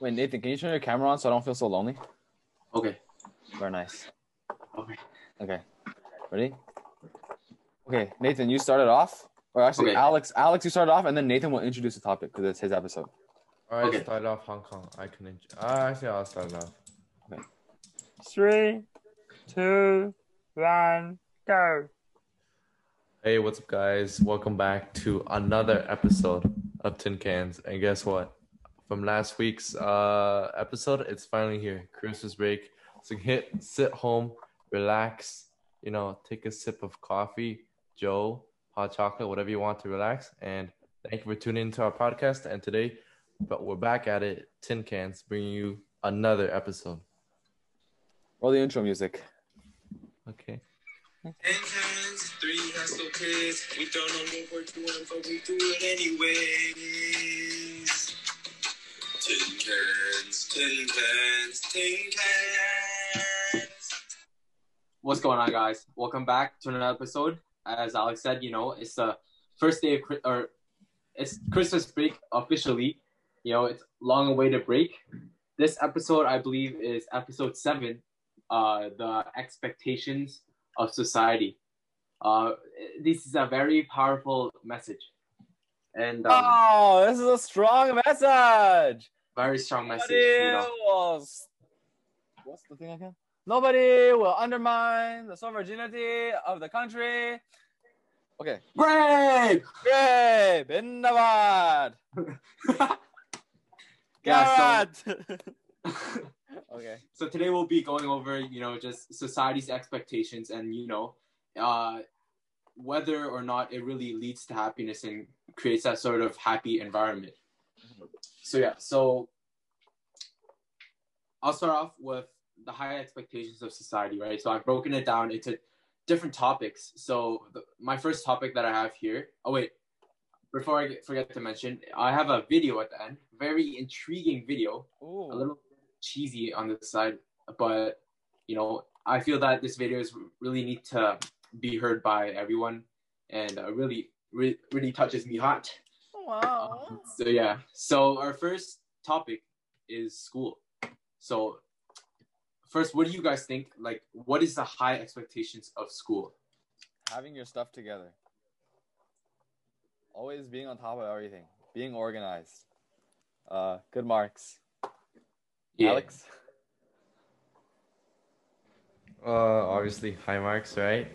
Wait, Nathan, can you turn your camera on so I don't feel so lonely? Okay. Very nice. Okay. Okay. Ready? Okay, Nathan, you started off. Or actually, Okay. Alex, Alex, you started off, and then Nathan will introduce the topic because it's his episode. All right, Okay. start off Hong Kong. I can. int- Uh, actually, I'll start it off. Three, two, one, go. Hey, what's up, guys? Welcome back to another episode of Tin Cans. And guess what? From last week's uh episode, it's finally here. Christmas break. So hit, sit home, relax. You know, take a sip of coffee, Joe, hot chocolate, whatever you want to relax. And thank you for tuning into our podcast. And today, but we're back at it, Tin Cans, bringing you another episode. Roll the intro music. Okay. Tin Cans, three high school kids. We don't know what we're doing, but we do it anyways. Tin cans, tin cans, tin cans. What's going on, guys? Welcome back to another episode. As Alex said, you know, it's the first day of Chri- or it's Christmas break officially. You know, it's long awaited break. This episode, I believe, is episode seven. Uh, the expectations of society. Uh, this is a very powerful message, and um, Oh, this is a strong message. Very strong message. Nobody will. What's the thing again? Nobody will undermine the sovereignty of the country. Okay. great. Great. Bindabad. yeah. Garrett. okay. so today we'll be going over you know just society's expectations and you know uh whether or not it really leads to happiness and creates that sort of happy environment so yeah so i'll start off with the high expectations of society right? So i've broken it down into different topics. So the, my first topic that i have here oh wait before i get, forget to mention i have a video at the end very intriguing video. A little cheesy on the side, but you know, I feel that this video is really need to be heard by everyone, and uh, really, really, really touches me hot. Wow. So yeah, so our first topic is school. So first, what do you guys think? Like, what is the high expectations of school? Having your stuff together. Always being on top of everything. Being organized. Uh, good marks. Yeah. Alex. Uh, obviously high marks, right?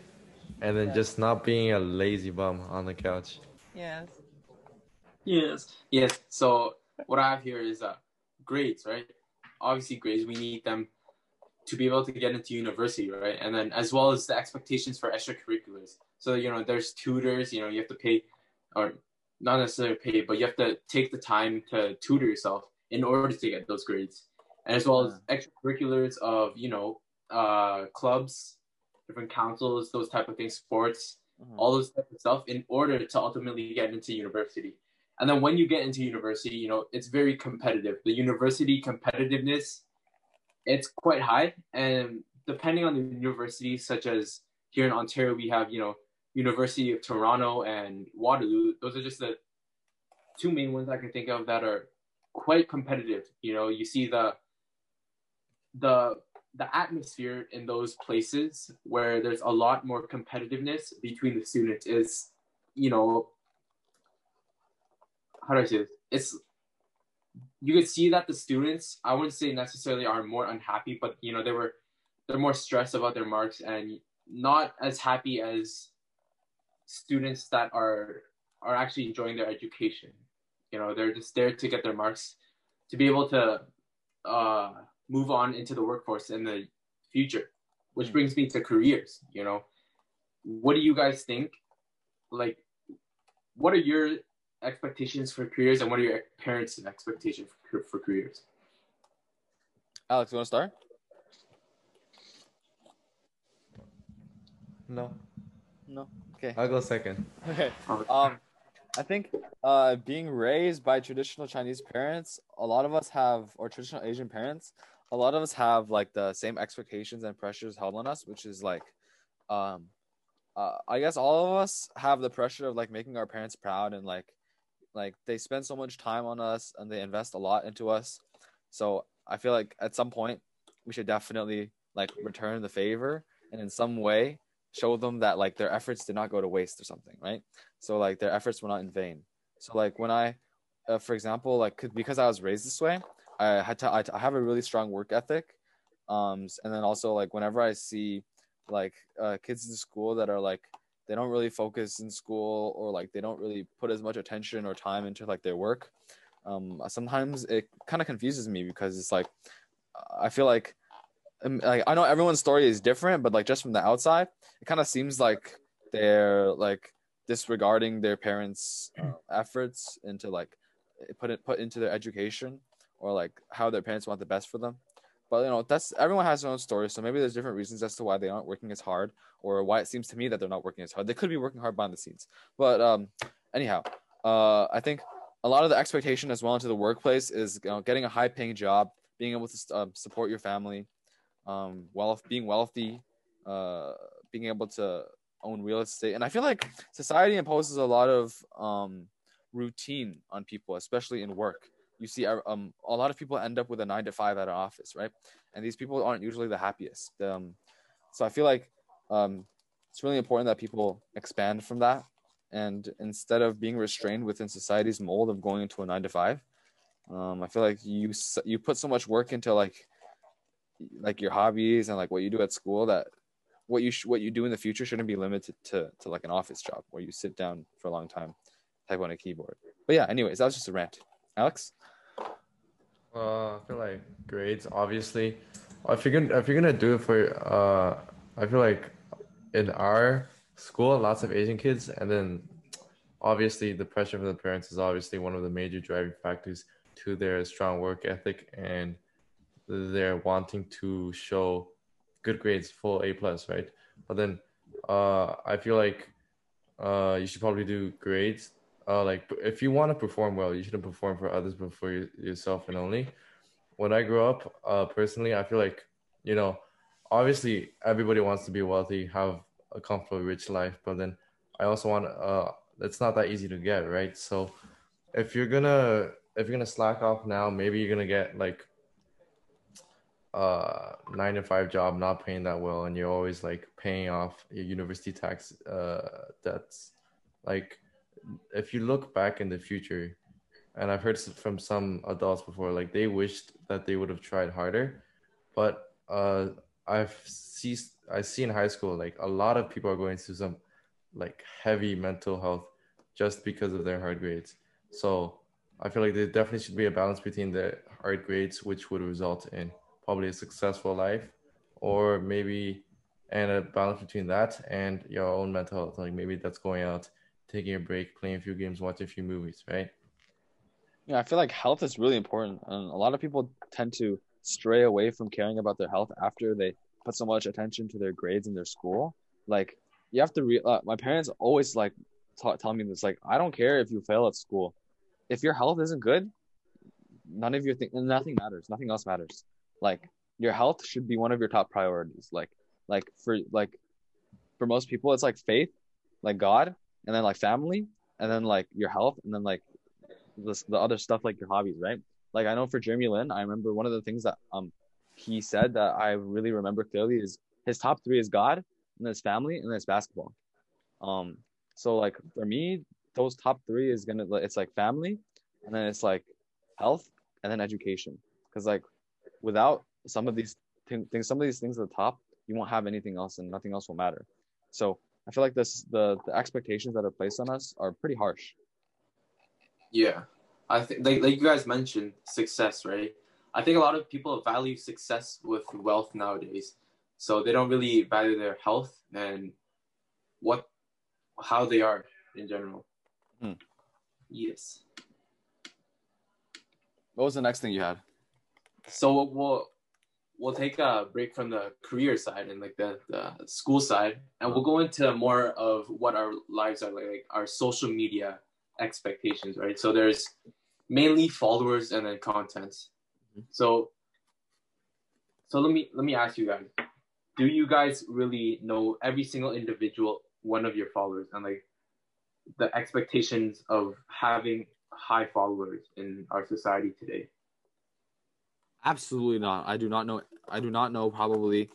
And then Yeah. just not being a lazy bum on the couch. Yes. Yes. Yes. So what I have here is uh, grades, right? Obviously, grades. We need them to be able to get into university, right? And then as well as the expectations for extracurriculars. So you know, there's tutors. You know, you have to pay, or not necessarily pay, but you have to take the time to tutor yourself in order to get those grades, and as well as extracurriculars of you know, uh, clubs, different councils, those type of things, sports Mhm. all those type of stuff in order to ultimately get into university. And then when you get into university, you know, it's very competitive. The university competitiveness, it's quite high. And depending on the universities, such as here in Ontario, we have, you know, University of Toronto and Waterloo. Those are just the two main ones I can think of that are quite competitive. You know, you see the the the atmosphere in those places where there's a lot more competitiveness between the students is, you know, how do I say this? It's you could see that the students, I wouldn't say necessarily are more unhappy, but you know, they were they're more stressed about their marks and not as happy as students that are are actually enjoying their education. You know, they're just there to get their marks to be able to uh move on into the workforce in the future which Mm. brings me to careers you know what do you guys think like what are your expectations for careers and what are your parents expectations for, for careers Alex, you want to start? No, No. Okay. I'll go second. Okay. Um, I think uh, being raised by traditional Chinese parents, a lot of us have, or traditional Asian parents, a lot of us have like the same expectations and pressures held on us, which is like, um, uh, I guess all of us have the pressure of like making our parents proud and like, like they spend so much time on us and they invest a lot into us. So I feel like at some point we should definitely like return the favor and in some way show them that like their efforts did not go to waste or something, right? So like their efforts were not in vain. So like when I, uh, for example, like because I was raised this way, I had to I, have a really strong work ethic, um, and then also like whenever I see like uh, kids in school that are like they don't really focus in school or like they don't really put as much attention or time into like their work, um, sometimes it kind of confuses me because it's like I feel like um, like I know everyone's story is different, but like just from the outside, it kind of seems like they're like disregarding their parents' uh, efforts into like put it put into their education or like how their parents want the best for them. But you know, that's everyone has their own story, so maybe there's different reasons as to why they aren't working as hard or why it seems to me that they're not working as hard. They could be working hard behind the scenes. But um anyhow, uh I think a lot of the expectation as well into the workplace is you know, getting a high paying job, being able to um, support your family, um, wealth, being wealthy, uh, being able to own real estate. And I feel like society imposes a lot of um, routine on people, especially in work. You see, um, a lot of people end up with a nine to five at an office, right? And these people aren't usually the happiest. Um, so I feel like um, it's really important that people expand from that. And instead of being restrained within society's mold of going into a nine to five, um, I feel like you you put so much work into like like your hobbies and like what you do at school that what you sh- what you do in the future shouldn't be limited to to like an office job where you sit down for a long time type on a keyboard but yeah anyways that was just a rant alex Uh, I feel like grades, obviously. If you're gonna if you're gonna do it for uh, I feel like in our school, lots of Asian kids, and then obviously the pressure from the parents is obviously one of the major driving factors to their strong work ethic and their wanting to show good grades, full A plus, right? But then uh, I feel like uh, you should probably do grades uh, like if you want to perform well, you shouldn't perform for others but for y- yourself and only. When I grew up, uh, personally, I feel like you know, obviously everybody wants to be wealthy, have a comfortable, rich life, but then I also want uh, it's not that easy to get, right? So if you're gonna if you're gonna slack off now, maybe you're gonna get like uh nine to five job not paying that well and you're always like paying off your university tax uh debts like if you look back in the future, and I've heard from some adults before, like they wished that they would have tried harder, but uh, I've see I see in high school like a lot of people are going through some like heavy mental health just because of their hard grades. So I feel like there definitely should be a balance between the hard grades, which would result in probably a successful life, or maybe and a balance between that and your own mental health. Like maybe that's going out taking a break, playing a few games, watching a few movies, right? yeah i feel like health is really important and a lot of people tend to stray away from caring about their health after they put so much attention to their grades in their school. Like you have to re- uh, my parents always like tell me this like i don't care if you fail at school. If your health isn't good none of your thing nothing matters. Nothing else matters. Like your health should be one of your top priorities. Like like for like for most people it's like faith like god and then like family and then like your health and then like the, the other stuff like your hobbies right? Like i know for jeremy lin i remember one of the things that um he said that i really remember clearly is his top three is god and then his family and then it's basketball. Um so like for me those top three is gonna it's like family and then it's like health and then education. Because like without some of these thing- things some of these things at the top you won't have anything else and nothing else will matter. So i feel like this the the expectations that are placed on us are pretty harsh Yeah, I think like like you guys mentioned success, right? I think a lot of people value success with wealth nowadays, so they don't really value their health and what how they are in general. Hmm. Yes. what was the next thing you had So we'll we'll take a break from the career side and like the, the school side, and we'll go into more of what our lives are like, like our social media expectations, right? So there's mainly followers and then content. Mm-hmm. So so let me let me ask you guys, do you guys really know every single individual one of your followers and like the expectations of having high followers in our society today? Absolutely not. I do not know. I do not know probably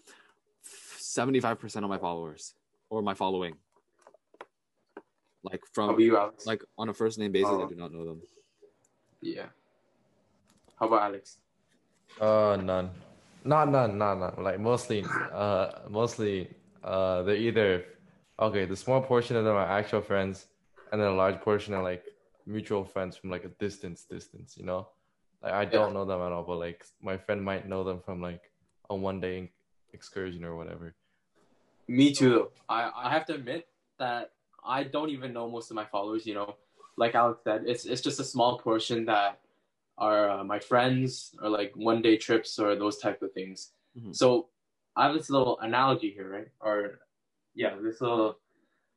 seventy-five percent of my followers or my following. Like How from about you, Alex? like on a first name basis, I Oh. do not know them. yeah. How about Alex? Uh, none. Not none, not none. Like mostly, uh, mostly, uh, they're either okay. The small portion of them are actual friends, and then a large portion are like mutual friends from like a distance, distance. You know, like I don't know them at all, but like my friend might know them from like a one day excursion or whatever. Me too. I I have to admit that I don't even know most of my followers. You know, like Alex said, it's it's just a small portion that are uh, my friends or like one day trips or those type of things. Mhm. So I have this little analogy here, right? Or yeah, this little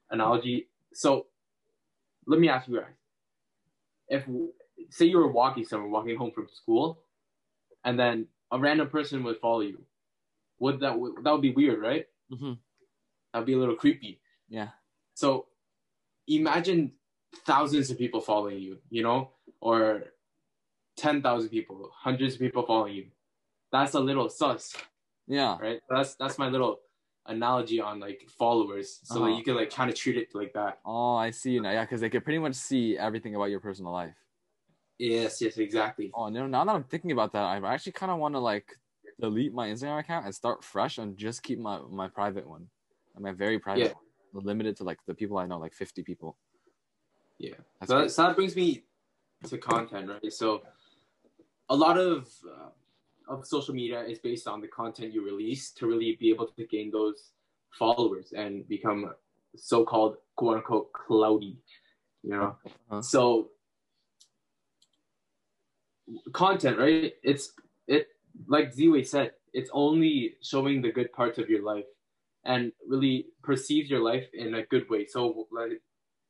analogy. So let me ask you guys: If say you were walking somewhere, walking home from school, and then a random person would follow you, would that that would be weird, right? Mhm. That'd be a little creepy. Yeah. So imagine thousands of people following you, you know, or 10,000 people, hundreds of people following you. That's a little sus, Yeah. right? That's that's my little analogy on like followers. So Uh-huh. that you can like kind of treat it like that. Oh, I see you now. Yeah, because they could pretty much see everything about your personal life. Yes, yes, exactly. Oh no! Now that I'm thinking about that, I actually kind of want to like delete my Instagram account and start fresh and just keep my my private one, my very private, Yeah. one, limited to like the people I know, like 50 people. Yeah. That's So that, so that brings me to content, right? So a lot of uh, of social media is based on the content you release to really be able to gain those followers and become so-called quote unquote cloudy, you know. Uh-huh. So content, right? It's it like Ziwei said, it's only showing the good parts of your life and really perceives your life in a good way. So like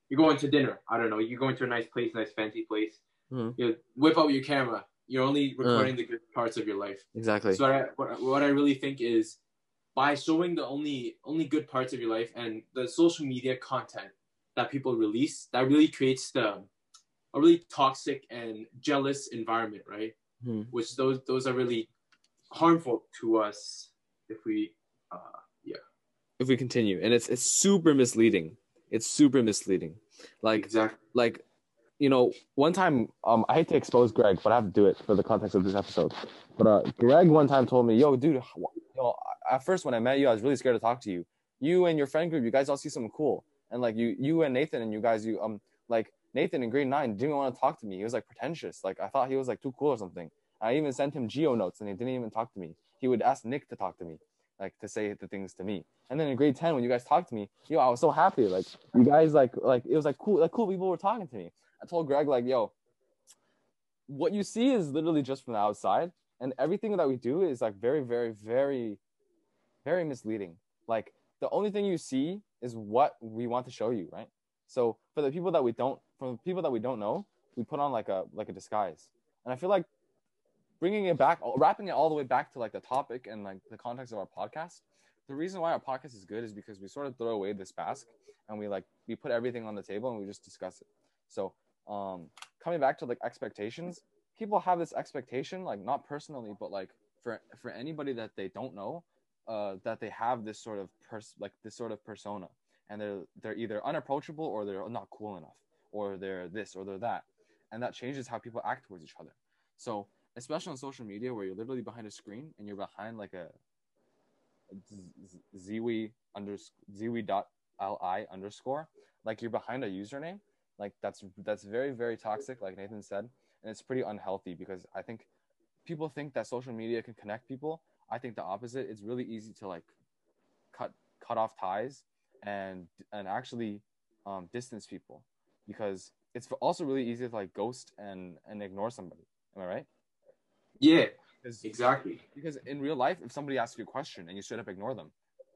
you're going to dinner. I don't know. You're going to a nice place, nice fancy place. Mhm. You whip out your camera. You're only recording the good parts of your life. Exactly. So what I, what, what I really think is by showing the only only good parts of your life and the social media content that people release, that really creates the a really toxic and jealous environment, right? Mhm. Which those those are really harmful to us if we uh, yeah, If we continue, and it's it's super misleading. It's super misleading. Like exactly like you know one time um i hate to expose greg but i have to do it for the context of this episode but uh greg one time told me yo dude know at first when i met you i was really scared to talk to you you and your friend group you guys all see something cool and like you you and nathan and you guys you um like nathan in grade nine didn't want to talk to me. He was like pretentious. Like i thought he was like too cool or something. I even sent him geo notes and he didn't even talk to me. He would ask nick to talk to me like to say the things to me. And then in grade 10 when you guys talked to me yo i was so happy. Like you guys like like it was like cool like cool people were talking to me. I told Greg like, yo, what you see is literally just from the outside, and everything that we do is like very, very, very, very misleading. Like the only thing you see is what we want to show you, right? So for the people that we don't, for people that we don't know, we put on like a like a disguise, and I feel like bringing it back, wrapping it all the way back to like the topic and like the context of our podcast. The reason why our podcast is good is because we sort of throw away this mask and we like we put everything on the table and we just discuss it. So um coming back to like expectations people have this expectation like not personally but like for for anybody that they don't know uh that they have this sort of pers- like this sort of persona and they're they're either unapproachable or they're not cool enough or they're this or they're that. And that changes how people act towards each other. So especially on social media where you're literally behind a screen and you're behind like a ziwi underscore ziwi dot li underscore like you're behind a username like that's that's very very toxic like nathan said. And it's pretty unhealthy because i think people think that social media can connect people. I think the opposite. It's really easy to like cut cut off ties and and actually um, distance people because it's also really easy to like ghost and and ignore somebody. Am i right? Yeah because exactly. because in real life if somebody asks you a question and you straight up ignore them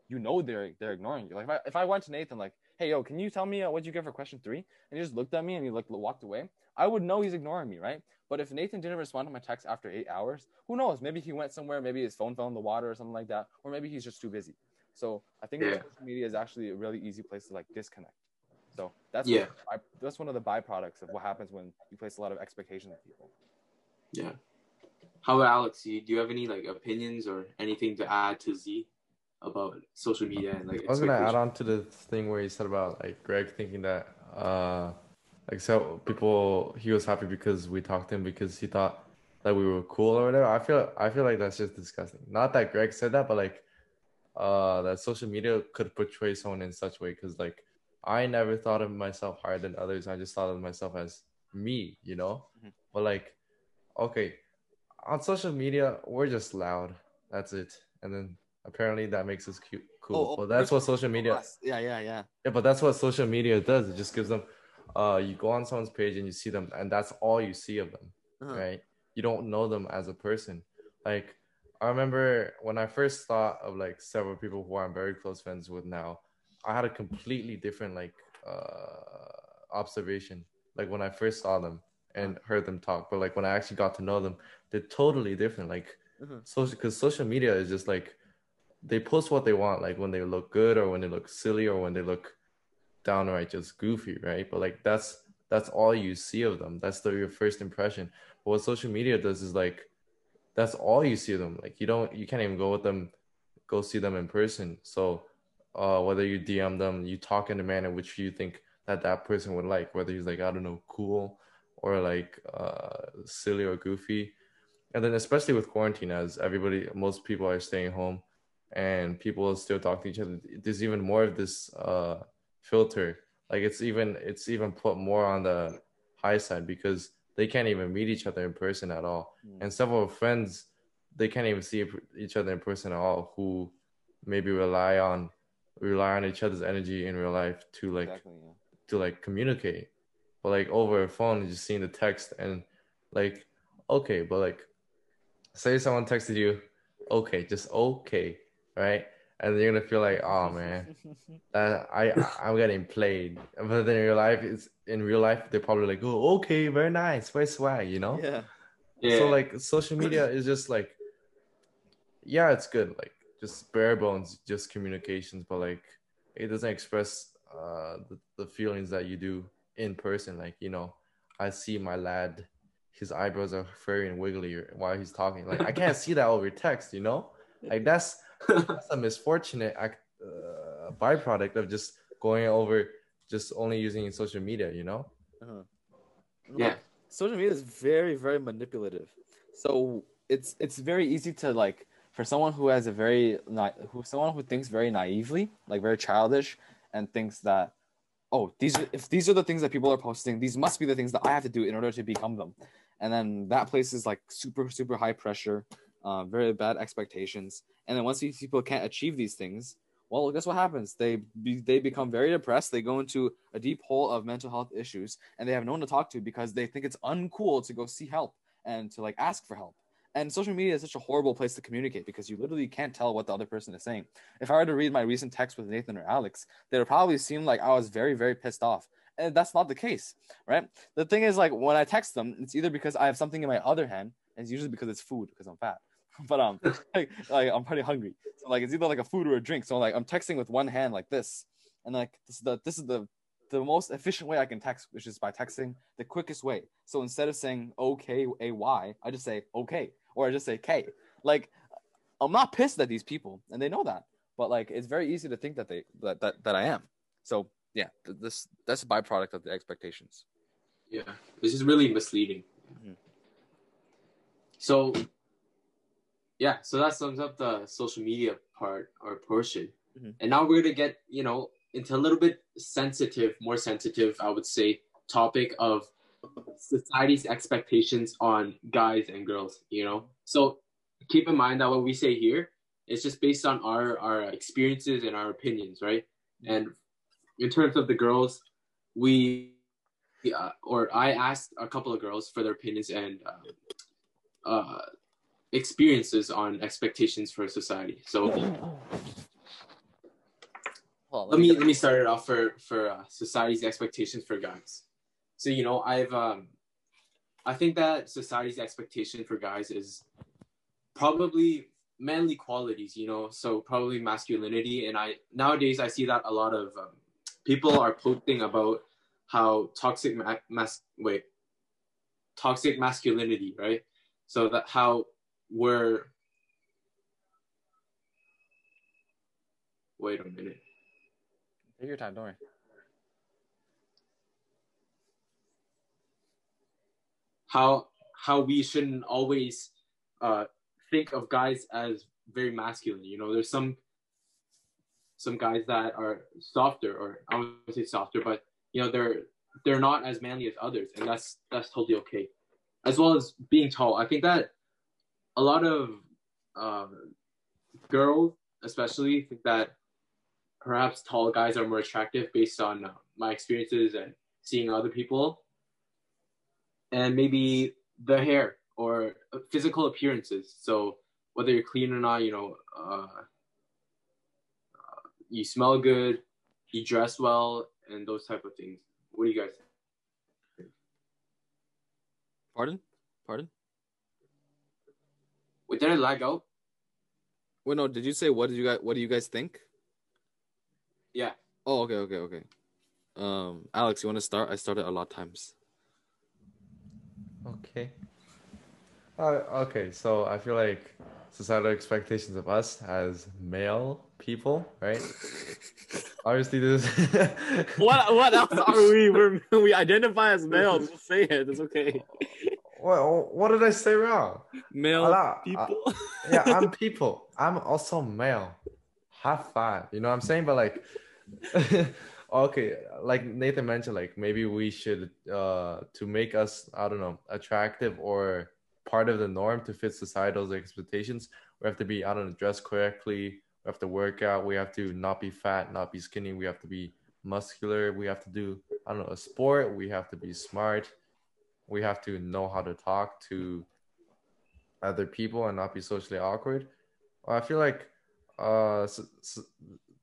you know they're they're ignoring you. Like if i, if I went to nathan like hey yo can you tell me uh, what you get for question three? And he just looked at me and he like walked away i would know he's ignoring me right? But if nathan didn't respond to my text after eight hours who knows? Maybe he went somewhere maybe his phone fell in the water or something like that or maybe he's just too busy. So i think Yeah. social media is actually a really easy place to like disconnect so that's Yeah. I, that's one of the byproducts of what happens when you place a lot of expectations on people yeah How about Alex? Do you, have any like opinions or anything to add to Z about social media and like? I was gonna add on to the thing where you said about like Greg thinking that uh like so people he was happy because we talked to him because he thought that we were cool or whatever. I feel I feel like that's just disgusting. Not that Greg said that, but like uh that social media could portray someone in such way because like I never thought of myself higher than others. I just thought of myself as me, you know? Mhm. But like okay, on social media we're just loud. That's it. And then apparently that makes us cute cool. Oh, oh, but that's what social media Yeah, yeah, yeah. yeah, but that's what social media does. It just gives them uh you go on someone's page and you see them and that's all you see of them, Uh-huh. right? You don't know them as a person. Like I remember when I first thought of like several people who I'm very close friends with now, I had a completely different like uh observation. Like when I first saw them and heard them talk, but like when I actually got to know them, they're totally different. Like Mhm. social because social media is just like they post what they want, like when they look good or when they look silly or when they look downright just goofy, right? But like that's that's all you see of them. That's the your first impression. But what social media does is like that's all you see of them. Like you don't you can't even go with them, go see them in person. So uh whether you DM them, you talk in a manner which you think that that person would like, whether he's like I don't know cool or like uh silly or goofy. And then especially with quarantine, as everybody most people are staying home and people still talk to each other, there's even more of this uh filter like it's even it's even put more on the high side because they can't even meet each other in person at all Mm. and several friends they can't even see each other in person at all who maybe rely on rely on each other's energy in real life to like exactly. Yeah. to like communicate but like over a phone you just seeing the text and like okay but like say someone texted you okay just okay right and then you're gonna feel like oh man that I I'm getting played. But then in real life, it's in real life they're probably like, oh, okay, very nice, very swag, you know. yeah. Yeah. So like social media is just like, yeah, it's good, like just bare bones, just communications, but like it doesn't express uh the, the feelings that you do in person. Like you know, I see my lad, his eyebrows are furry and wiggly while he's talking. Like I can't see that over text, you know. Like that's that's a misfortunate act, uh, byproduct of just going over just only using social media you know Uh-huh. Yeah. social media is very very manipulative so it's it's very easy to like for someone who has a very who someone who thinks very naively like very childish and thinks that oh these are, if these are the things that people are posting these must be the things that i have to do in order to become them. And then that places like super super high pressure uh, very bad expectations. And then once these people can't achieve these things well guess what happens? They be, they become very depressed. They go into a deep hole of mental health issues and they have no one to talk to because they think it's uncool to go see help and to like ask for help and social media is such a horrible place to communicate because you literally can't tell what the other person is saying. If i were to read my recent text with nathan or alex they would probably seem like i was very very pissed off. And that's not the case right? The thing is like when i text them it's either because i have something in my other hand and it's usually because it's food because i'm fat. But um like, like i'm pretty hungry. So like it's either like a food or a drink. So like i'm texting with one hand like this and like this is the this is the the most efficient way I can text, which is by texting the quickest way. So instead of saying okay a y, I just say okay, or I just say k. Like I'm not pissed at these people, and they know that. But like it's very easy to think that they that that, that I am. So yeah, th- this that's a byproduct of the expectations. Yeah, this is really misleading. Mhm. So, yeah, so that sums up the social media part or portion. Mhm. And now we're gonna get you know into a little bit sensitive, more sensitive, I would say, topic of society's expectations on guys and girls. You know, so keep in mind that what we say here is just based on our our experiences and our opinions, right? And in terms of the girls, we uh, or I asked a couple of girls for their opinions and uh, uh, experiences on expectations for society. So Hold on, let me get- let me start it off for for uh, society's expectations for guys. So you know, I've um, I think that society's expectation for guys is probably manly qualities. You know, so probably masculinity. And I nowadays I see that a lot of um, people are posting about how toxic ma- mas wait toxic masculinity, right? So that how we're wait a minute. Take your time. Don't worry. How how we shouldn't always uh, think of guys as very masculine. You know, there's some some guys that are softer, or I would say softer, but you know they're they're not as manly as others, and that's that's totally okay. As well as being tall, I think that a lot of uh, girls, especially, think that perhaps tall guys are more attractive based on uh, my experiences and seeing other people and maybe the hair or physical appearances. So whether you're clean or not, you know, uh, you smell good, you dress well, and those type of things. What do you guys? Think? Pardon? Pardon? Wait, did I lag out? Wait, no. Did you say what did you guys? What do you guys think? Yeah. Oh, okay, okay, okay. Um, Alex, you want to start? I started a lot of times. Okay. Uh, okay, so I feel like societal expectations of us as male people, right? Obviously, this. What what else are we? We're, we identify as males. Just say it. It's okay. What, what did I say wrong? Male Ala- people. yeah, I'm people. I'm also male. High five. You know what I'm saying? But like, okay, like Nathan mentioned, like maybe we should, uh, to make us, I don't know, attractive or part of the norm to fit societal's expectations, we have to be, I don't know, dressed correctly. We have to work out. We have to not be fat, not be skinny. We have to be muscular. We have to do, I don't know, a sport. We have to be smart. We have to know how to talk to other people and not be socially awkward. I feel like uh, s s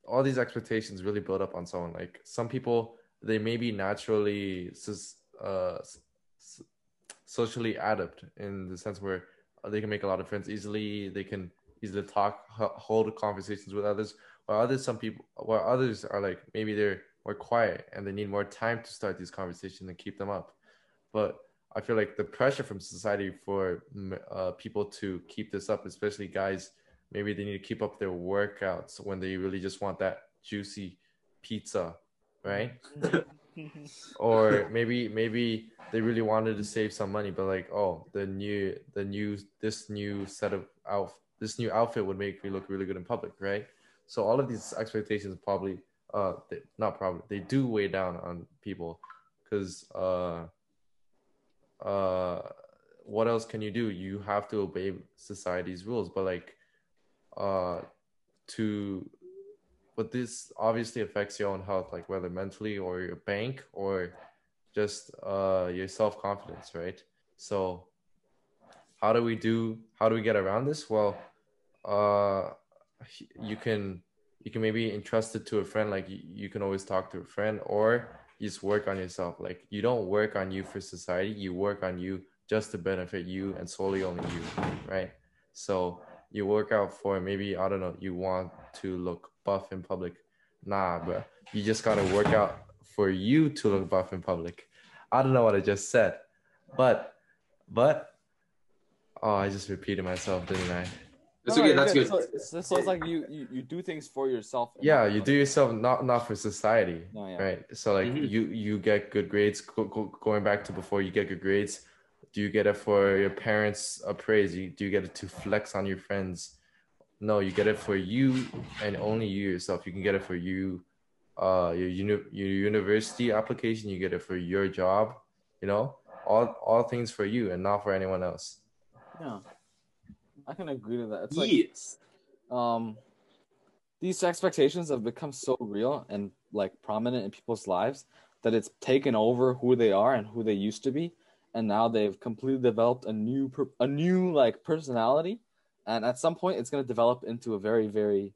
all these expectations really build up on someone. Like some people, they may be naturally uh, socially adept in the sense where they can make a lot of friends easily. They can easily talk, hold conversations with others. While others, some people, while others are like maybe they're more quiet and they need more time to start these conversations and keep them up. But I feel like the pressure from society for uh, people to keep this up, especially guys, maybe they need to keep up their workouts when they really just want that juicy pizza, right? or maybe maybe they really wanted to save some money, but like, oh, the new the new this new set of out this new outfit would make me look really good in public, right? So all of these expectations probably uh they, not probably they do weigh down on people because uh uh what else can you do you have to obey society's rules but like uh to but this obviously affects your own health like whether mentally or your bank or just uh your self-confidence right? So how do we do how do we get around this? Well uh you can you can maybe entrust it to a friend like you, you can always talk to a friend or you just work on yourself. Like you don't work on you for society you work on you just to benefit you and solely only you right? So you work out for maybe i don't know you want to look buff in public nah bro you just gotta work out for you to look buff in public i don't know what i just said but but oh i just repeated myself didn't i That's No, okay. you're That's good. So, so, so it's like you, you you do things for yourself. yeah you do yourself not not for society No, yeah. right so like Mhm. you you get good grades go, go, going back to before you get good grades do you get it for your parents appraise? You do you get it to flex on your friends? No you get it for you and only you yourself. You can get it for you uh your uni- your university application. You get it for your job you know? All all things for you and not for anyone else. Yeah, I can agree to that. It's like yes. um, these expectations have become so real and like prominent in people's lives that it's taken over who they are and who they used to be, and now they've completely developed a new per- a new like personality, and at some point it's going to develop into a very very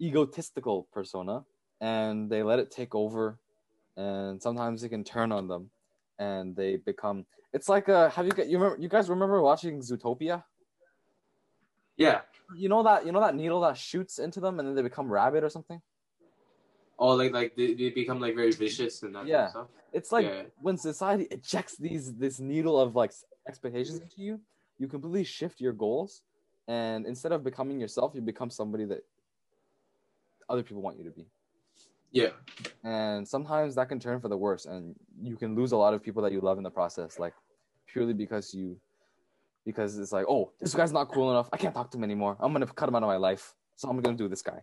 egotistical persona, and they let it take over, and sometimes it can turn on them, and they become. It's like a have you got you remember you guys remember watching Zootopia? Yeah. you know that you know that needle that shoots into them and then they become rabid or something Oh, like like they, they become like very vicious and that Yeah. of it's like Yeah. when society ejects these this needle of like expectations into you you completely shift your goals, and instead of becoming yourself, you become somebody that other people want you to be. Yeah. And sometimes that can turn for the worse, and you can lose a lot of people that you love in the process, like purely because you, because it's like, oh, this guy's not cool enough. I can't talk to him anymore. I'm gonna cut him out of my life, so I'm gonna do this guy.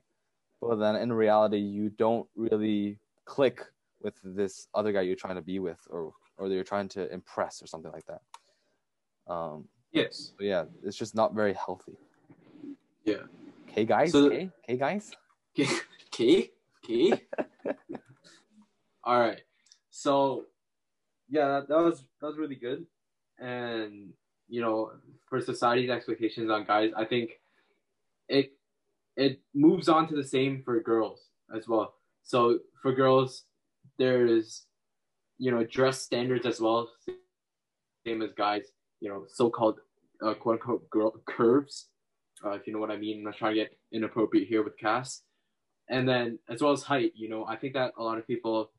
But then in reality, you don't really click with this other guy you're trying to be with, or or that you're trying to impress, or something like that. Um, Yes. yeah, it's just not very healthy. Yeah. Okay, guys. So- okay, okay, guys. Okay. Okay. All right. So, yeah, that, that was that was really good, and you know, for society's expectations on guys, I think it it moves on to the same for girls as well. So for girls, there's you know dress standards as well, same as guys. You know, so-called uh, quote unquote girl curves, uh, if you know what I mean. I'm not trying to get inappropriate here with Cass and then as well as height you know i think that a lot of people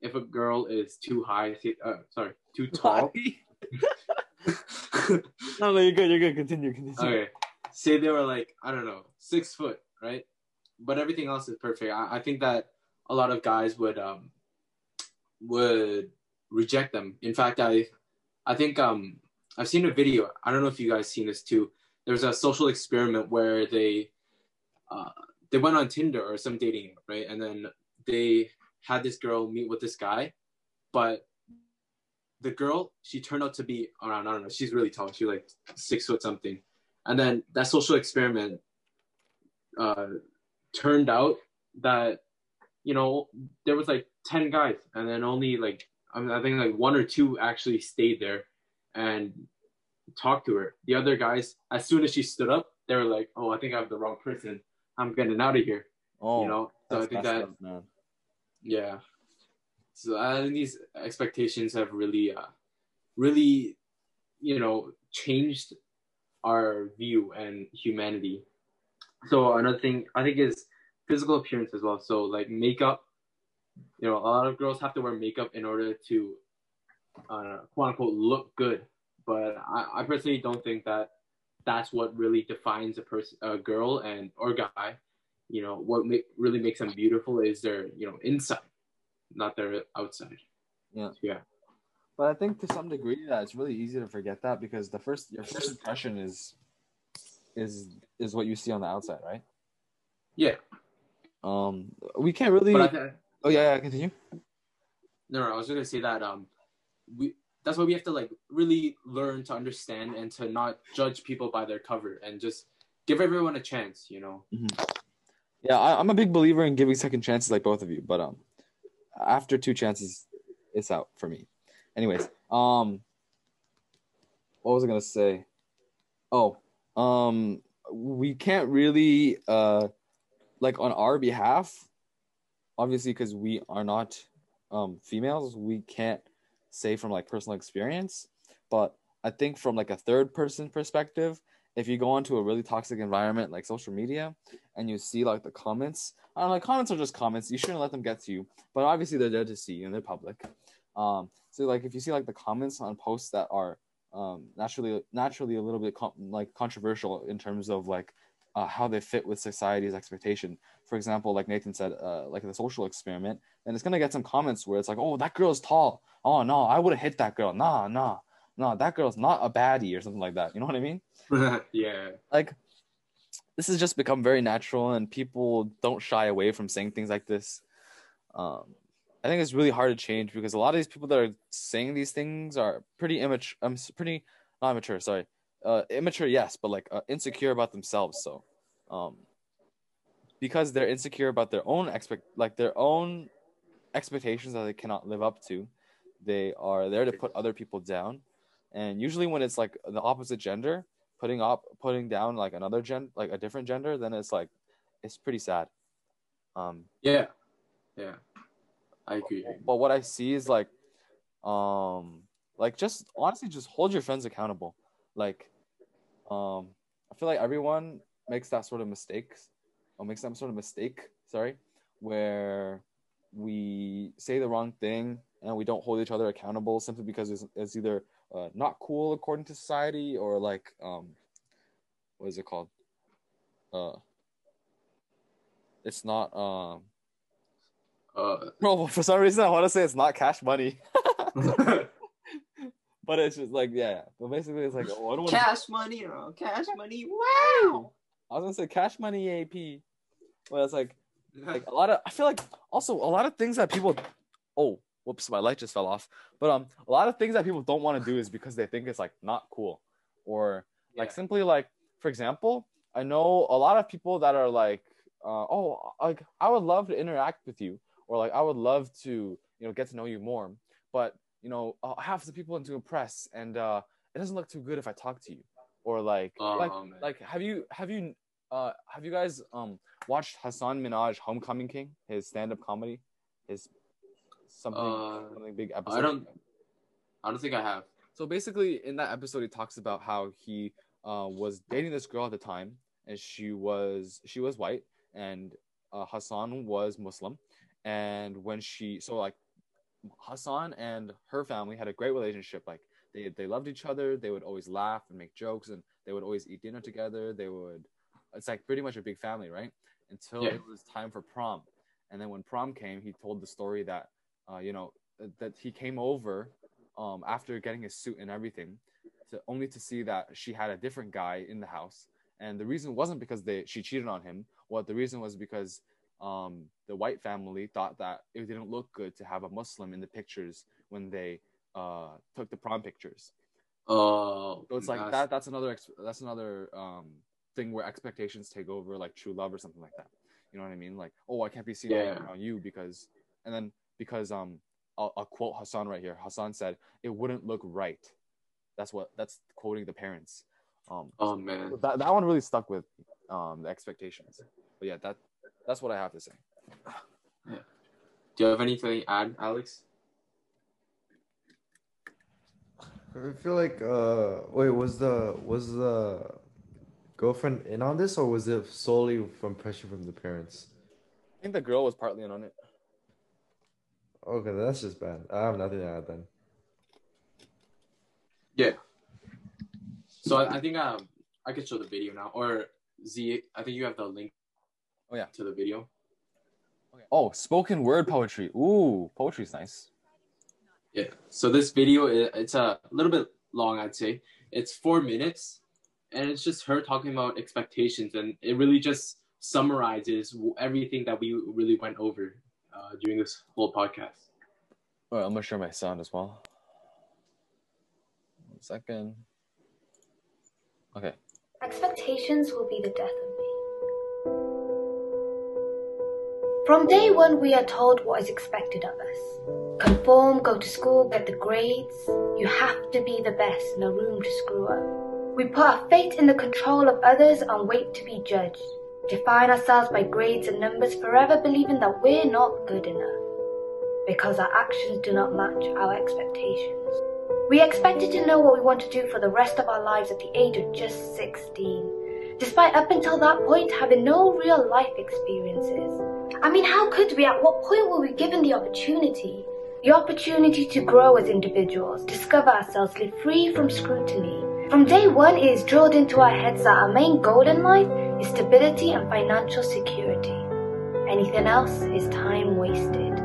if a girl is too high uh, sorry too tall no, no, you're good. You're good. Continue. Continue. okay say they were like i don't know six foot right? But everything else is perfect. I, I think that a lot of guys would um would reject them. In fact i i think um i've seen a video i don't know if you guys seen this too. There's a social experiment where they uh they went on tinder or some dating app right? And then they had this girl meet with this guy but the girl she turned out to be around i don't know she's really tall she's like six foot something and then that social experiment uh turned out that you know there was like 10 guys and then only like I, mean, I think like one or two actually stayed there and talked to her the other guys as soon as she stood up they were like oh i think i have the wrong person i'm getting out of here Oh, you know so i think that up, man. yeah. So I think these expectations have really, uh, really, you know, changed our view and humanity. So another thing I think is physical appearance as well. So like makeup, you know, a lot of girls have to wear makeup in order to, uh, quote unquote, look good. But I, I personally don't think that that's what really defines a person, a girl and or guy you know what make, really makes them beautiful is their you know inside not their outside Yeah. yeah But I think to some degree that it's really easy to forget that because the first your first impression is is is what you see on the outside, right? yeah Um, we can't really. I oh yeah, yeah, continue. no, no i was gonna say that um we that's why we have to like really learn to understand and to not judge people by their cover and just give everyone a chance you know Yeah, I, I'm a big believer in giving second chances, like both of you. But um, after two chances, it's out for me. Anyways, um, what was I gonna say? Oh, um, we can't really uh, like on our behalf, obviously, because we are not um females, we can't say from like personal experience. But I think from like a third person perspective, if you go into a really toxic environment like social media and you see like the comments, I don't know, comments are just comments. You shouldn't let them get to you, but obviously they're there to see you and they're public. Um, so like if you see like the comments on posts that are um, naturally naturally a little bit con- like controversial in terms of like uh, how they fit with society's expectation. For example, like Nathan said, uh, like the social experiment, and it's gonna get some comments where it's like, "Oh, that girl's tall. Oh no, I would have hit that girl. Nah, nah, nah, that girl's not a baddie or something like that." You know what I mean? yeah like this has just become very natural and people don't shy away from saying things like this um i think it's really hard to change because a lot of these people that are saying these things are pretty immature i'm s- pretty not immature sorry. Uh immature yes but like uh, insecure about themselves so um because they're insecure about their own expect like their own expectations that they cannot live up to they are there to put other people down. And usually when it's like the opposite gender putting up putting down like another gen like a different gender then it's like it's pretty sad. Um yeah. Yeah i agree. But what i see is like um like just honestly just hold your friends accountable. Like um i feel like everyone makes that sort of mistakes or makes that sort of mistake sorry where we say the wrong thing and we don't hold each other accountable simply because it's, it's either uh, not cool according to society or like um what is it called? Uh it's not um Uh, well for some reason i want to say it's not cash money. But it's just like yeah but basically it's like oh, I don't wanna, cash money, bro. Cash money. Wow. i was gonna say cash money ap but it's like like a lot of i feel like also a lot of things that people oh whoops my light just fell off. But um a lot of things that people don't want to do is because they think it's like not cool. Or like simply like for example i know a lot of people that are like uh, oh like i would love to interact with you or like i would love to you know get to know you more but you know uh, half the people into a press and uh it doesn't look too good if i talk to you or like Oh, like man. like have you have you uh have you guys um watched Hasan Minhaj homecoming king his stand-up comedy his something Uh, something big episode I don't. I don't think I have. so basically in that episode he talks about how he uh, was dating this girl at the time and she was she was white and uh, hassan was muslim and when she so like Hasan and her family had a great relationship like they, they loved each other they would always laugh and make jokes and they would always eat dinner together they would it's like pretty much a big family right until Yeah. it was time for prom and then when prom came he told the story that uh, you know that he came over um, after getting his suit and everything, to only to see that she had a different guy in the house. And the reason wasn't because they she cheated on him. What the reason was because um, the white family thought that it didn't look good to have a Muslim in the pictures when they uh, took the prom pictures. Oh, So it's like that. That's another. ex- That's another um, thing where expectations take over, like true love or something like that. You know what I mean? Like, oh, I can't be seen Yeah. around you because, and then because um, I'll, I'll quote Hasan right here. Hasan said, "It wouldn't look right." That's what. That's quoting the parents. Um, Oh man. that that one really stuck with um the expectations. But yeah, that that's what I have to say. Yeah. Do you have anything to add, Alex? I feel like uh wait was the was the girlfriend in on this or was it solely from pressure from the parents? I think the girl was partly in on it. Okay, that's just bad. I have nothing to add then. Yeah. So I, I think um I could show the video now, or Z. I think you have the link. Oh, yeah. To the video. Oh, spoken word poetry. Ooh, poetry's nice. Yeah. So this video it's a little bit long, I'd say. It's four minutes, and it's just her talking about expectations, and it really just summarizes everything that we really went over uh, during this whole podcast. All right, I'm gonna share my sound as well. One second. Okay. Expectations will be the death of From day one, we are told what is expected of us. Conform, go to school, get the grades. You have to be the best, no room to screw up. We put our fate in the control of others and wait to be judged. Define ourselves by grades and numbers, forever believing that we're not good enough. Because our actions do not match our expectations. We expected to know what we want to do for the rest of our lives at the age of just 16, despite up until that point having no real life experiences. I mean, how could we? At what point were we given the opportunity? The opportunity to grow as individuals, discover ourselves, live free from scrutiny. From day one, it is drilled into our heads that our main goal in life is stability and financial security. Anything else is time wasted.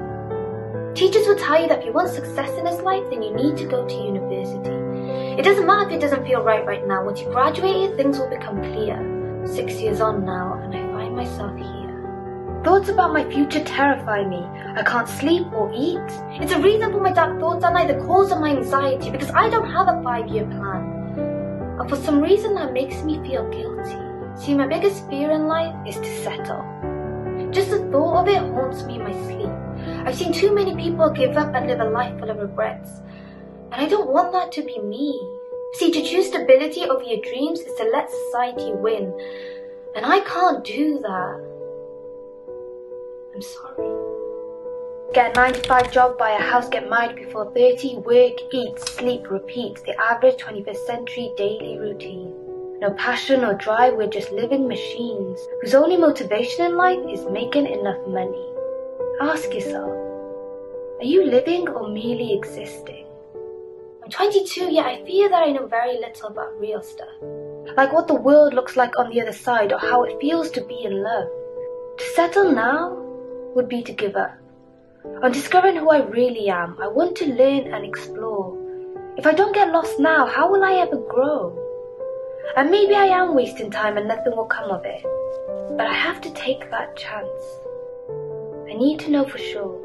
Teachers will tell you that if you want success in this life, then you need to go to university. It doesn't matter if it doesn't feel right right now. Once you graduate, things will become clear. Six years on now, and I find myself here. Thoughts about my future terrify me. I can't sleep or eat. It's a reason for my dark thoughts and night, the cause of my anxiety, because I don't have a five year plan. And for some reason, that makes me feel guilty. See, my biggest fear in life is to settle. Just the thought of it haunts me in my sleep. I've seen too many people give up and live a life full of regrets. And I don't want that to be me. See, to choose stability over your dreams is to let society win. And I can't do that. I'm sorry. Get a 9 to 5 job, buy a house, get married before 30, work, eat, sleep, repeat. The average 21st century daily routine. No passion or drive, we're just living machines whose only motivation in life is making enough money. Ask yourself, are you living or merely existing? I'm 22, yet I fear that I know very little about real stuff. Like what the world looks like on the other side or how it feels to be in love. To settle now would be to give up. On discovering who I really am, I want to learn and explore. If I don't get lost now, how will I ever grow? And maybe I am wasting time and nothing will come of it. But I have to take that chance. I need to know for sure.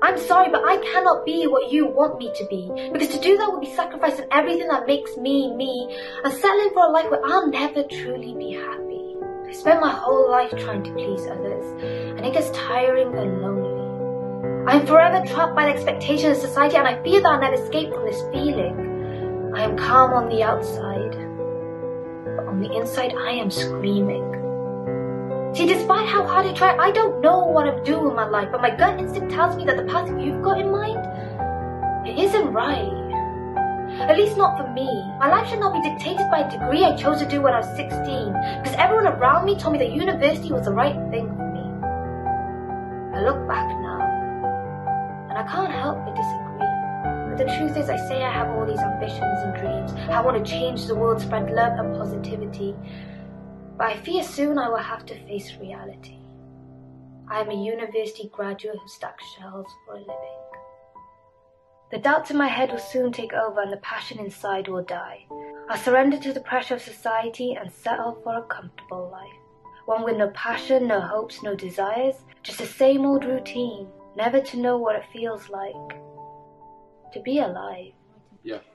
I'm sorry, but I cannot be what you want me to be. Because to do that would be sacrificing everything that makes me me and settling for a life where I'll never truly be happy. I spent my whole life trying to please others, and it gets tiring and lonely. I am forever trapped by the expectations of society, and I fear that I'll never escape from this feeling. I am calm on the outside, but on the inside, I am screaming. See, despite how hard I try, I don't know what I'm doing with my life, but my gut instinct tells me that the path you've got in mind, it isn't right. At least not for me. My life should not be dictated by a degree I chose to do when I was 16, because everyone around me told me that university was the right thing for me. I look back now, and I can't help but disagree. But the truth is, I say I have all these ambitions and dreams. I want to change the world, spread love and positivity. But I fear soon I will have to face reality. I am a university graduate who stacks shells for a living. The doubts in my head will soon take over and the passion inside will die. I'll surrender to the pressure of society and settle for a comfortable life. One with no passion, no hopes, no desires, just the same old routine, never to know what it feels like to be alive.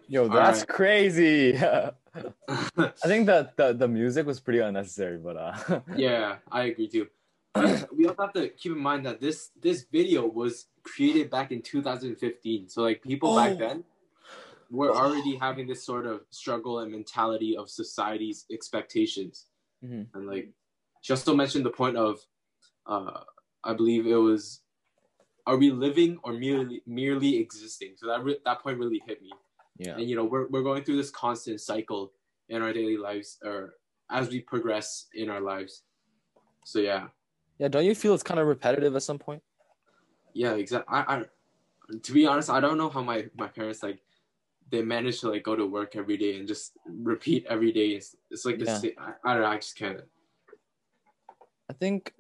Yo, that's right. crazy. I think that the, the music was pretty unnecessary, but uh, yeah, I agree too. we also have to keep in mind that this this video was created back in 2015. So like people Oh. back then were already having this sort of struggle and mentality of society's expectations. Mhm. And like she also mentioned the point of uh I believe it was are we living or merely merely existing? So that re- that point really hit me. Yeah, and you know we're, we're going through this constant cycle in our daily lives or as we progress in our lives so yeah yeah. Don't you feel it's kind of repetitive at some point? yeah exactly I, I to be honest i don't know how my my parents like they manage to like go to work every day and just repeat every day it's, it's like Yeah. this I, I don't know i just can't I think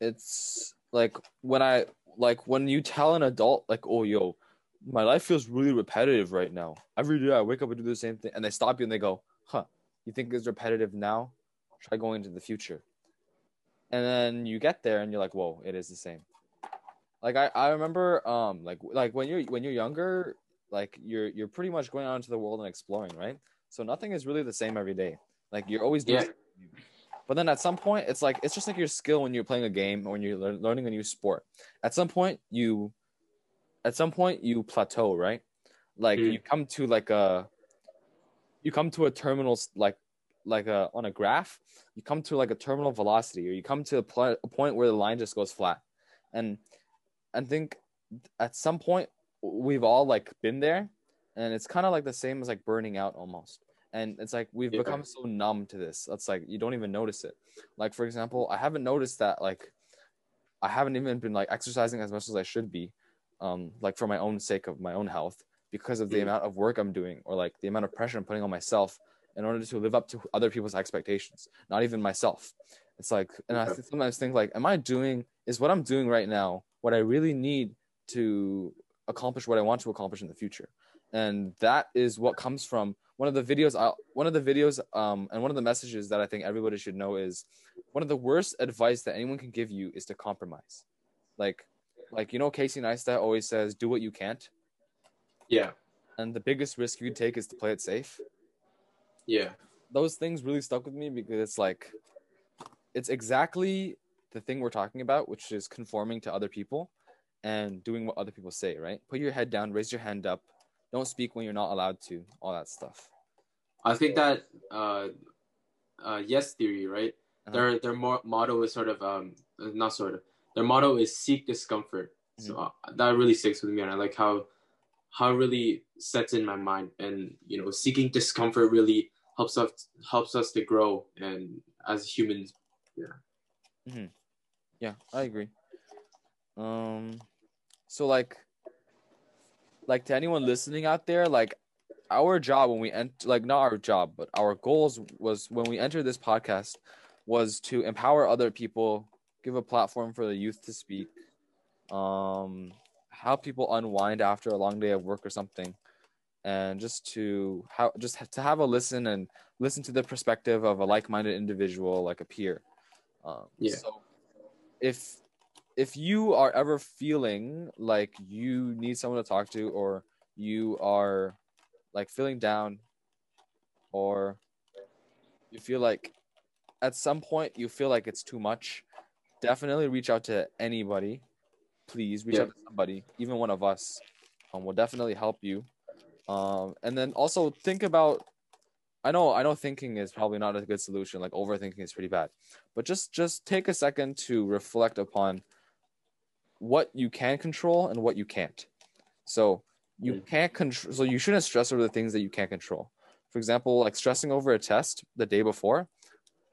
it's like when I like when you tell an adult like, "Oh, yo, my life feels really repetitive right now. Every day I wake up and do the same thing," and they stop you and they go, "Huh? You think it's repetitive now? Try going into the future." And then you get there and you're like, "Whoa, it is the same." Like I, I remember um like like when you're when you're younger, like you're you're pretty much going out into the world and exploring, right? So nothing is really the same every day. Like you're always doing Yeah. But then at some point, it's like it's just like your skill when you're playing a game or when you're lear- learning a new sport. At some point, you, at some point, you plateau, right? Like Mm. you come to like a, you come to a terminal like, like a on a graph. You come to like a terminal velocity, or you come to a, pl- a point where the line just goes flat, and I think at some point we've all like been there, and it's kind of like the same as like burning out almost and it's like we've Yeah. become so numb to this it's like you don't even notice it like for example i haven't noticed that like i haven't even been like exercising as much as i should be um like for my own sake of my own health because of the Mm. amount of work i'm doing or like the amount of pressure i'm putting on myself in order to live up to other people's expectations not even myself. It's like and i sometimes think like am i doing is what i'm doing right now what i really need to accomplish what i want to accomplish in the future? And that is what comes from one of the videos I, one of the videos um and one of the messages that i think everybody should know is one of the worst advice that anyone can give you is to compromise. Like like you know casey neistat always says do what you can't. Yeah. And the biggest risk you take is to play it safe. Yeah. Those things really stuck with me because it's like it's exactly the thing we're talking about which is conforming to other people and doing what other people say right? Put your head down raise your hand up. Don't speak when you're not allowed to all that stuff. I think that uh uh yes theory right? Uh-huh. their their mo- motto is sort of um not sort of their motto is seek discomfort. So uh, that really sticks with me and i like how how it really sets in my mind. And you know seeking discomfort really helps us helps us to grow and as humans. Yeah, I agree. Um, so like, like to anyone listening out there, like our job when we ent like not our job, but our goals was when we entered this podcast was to empower other people, give a platform for the youth to speak, um, help people unwind after a long day of work or something, and just to have just to have a listen and listen to the perspective of a like-minded individual, like a peer. Um, Yeah. So if if you are ever feeling like you need someone to talk to, or you are like feeling down, or you feel like at some point you feel like it's too much, definitely reach out to anybody. Please reach Yeah. out to somebody, even one of us. Um, will definitely help you. Um, and then also think about. I know, I know, thinking is probably not a good solution. Like overthinking is pretty bad, but just just take a second to reflect upon what you can control and what you can't. So you Mm. can't control. So you shouldn't stress over the things that you can't control. For example, like stressing over a test the day before.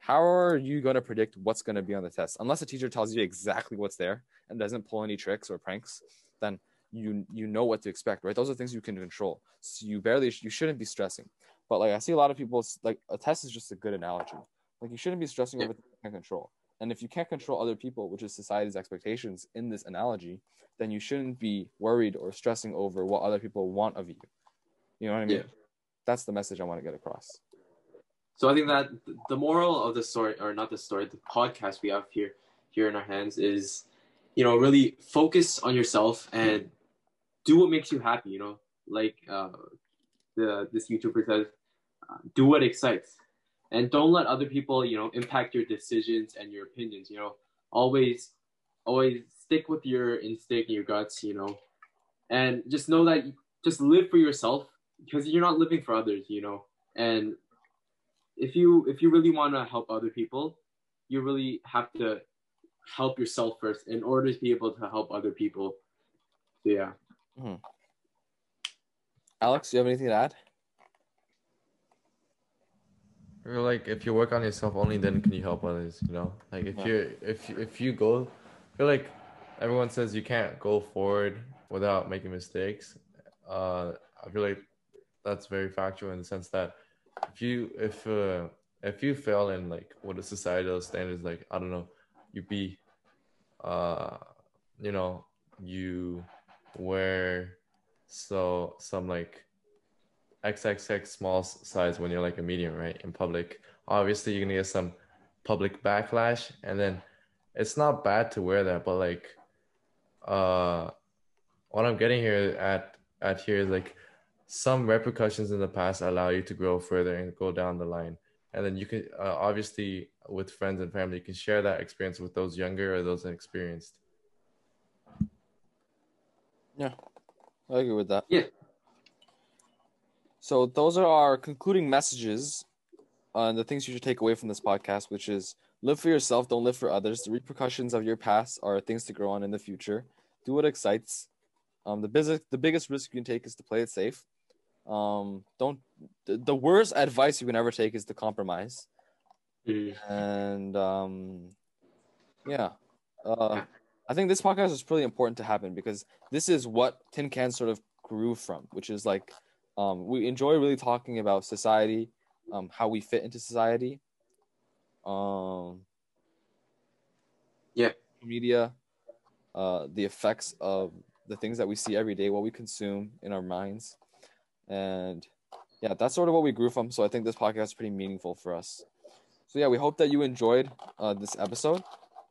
How are you going to predict what's going to be on the test? Unless a teacher tells you exactly what's there and doesn't pull any tricks or pranks, then you you know what to expect, right? Those are things you can control. So you barely you shouldn't be stressing. But like I see a lot of people like a test is just a good analogy. Like you shouldn't be stressing over things you can't control. And if you can't control other people, which is society's expectations in this analogy, then you shouldn't be worried or stressing over what other people want of you. You know what I mean? Yeah. That's the message I want to get across. So I think that the moral of the story, or not the story, the podcast we have here here in our hands is, you know, really focus on yourself and do what makes you happy. You know, like uh, the this YouTuber says, uh, do what excites, and don't let other people, you know, impact your decisions and your opinions. You know, always always stick with your instinct and your guts. You know, and just know that just live for yourself because you're not living for others. You know, and if you if you really want to help other people you really have to help yourself first in order to be able to help other people so yeah Alex, do you have anything to add? Or like if you work on yourself only then can you help others, you know? Like if Yeah. you're if if you go I feel like everyone says you can't go forward without making mistakes. Uh I feel like that's very factual in the sense that if you if uh if you fail in like what the societal standards like I don't know, you be uh you know, you wear so some like XXX small size when you're like a medium, right? In public. Obviously, you're gonna get some public backlash, and then it's not bad to wear that, but like, uh, what I'm getting here at at here is like some repercussions in the past allow you to grow further and go down the line, and then you can uh, obviously with friends and family, you can share that experience with those younger or those inexperienced. Yeah, I agree with that. Yeah. So those are our concluding messages on the things you should take away from this podcast, which is live for yourself, don't live for others. The repercussions of your past are things to grow on in the future. Do what excites. Um, the biggest the biggest risk you can take is to play it safe. Um, don't the, the worst advice you can ever take is to compromise. And um, yeah, uh, I think this podcast is really important to happen because this is what Tin Can sort of grew from, which is like um, we enjoy really talking about society, um, how we fit into society, um, Yeah. media, uh, the effects of the things that we see every day, what we consume in our minds, and yeah, that's sort of what we grew from. So I think this podcast is pretty meaningful for us. So yeah, we hope that you enjoyed uh, this episode.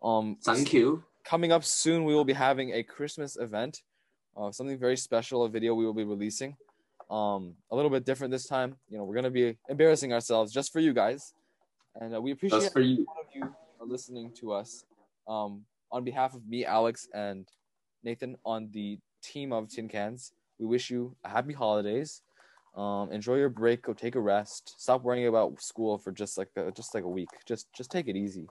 Um, thank you coming up soon, we will be having a Christmas event, uh, something very special, a video we will be releasing. Um, a little bit different this time. You know, we're gonna be embarrassing ourselves just for you guys, and uh, we appreciate just for you all of you listening to us. Um, on behalf of me, Alex, and Nathan, on the team of Tin Cans, we wish you a happy holidays. Um, enjoy your break. Go take a rest. Stop worrying about school for just like a, just like a week. Just just take it easy.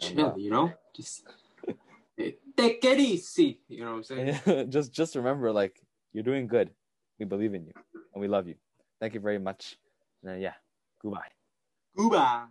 And, chill uh, you know just take it easy you know what i'm saying just just remember like you're doing good we believe in you and we love you thank you very much and uh, yeah goodbye goodbye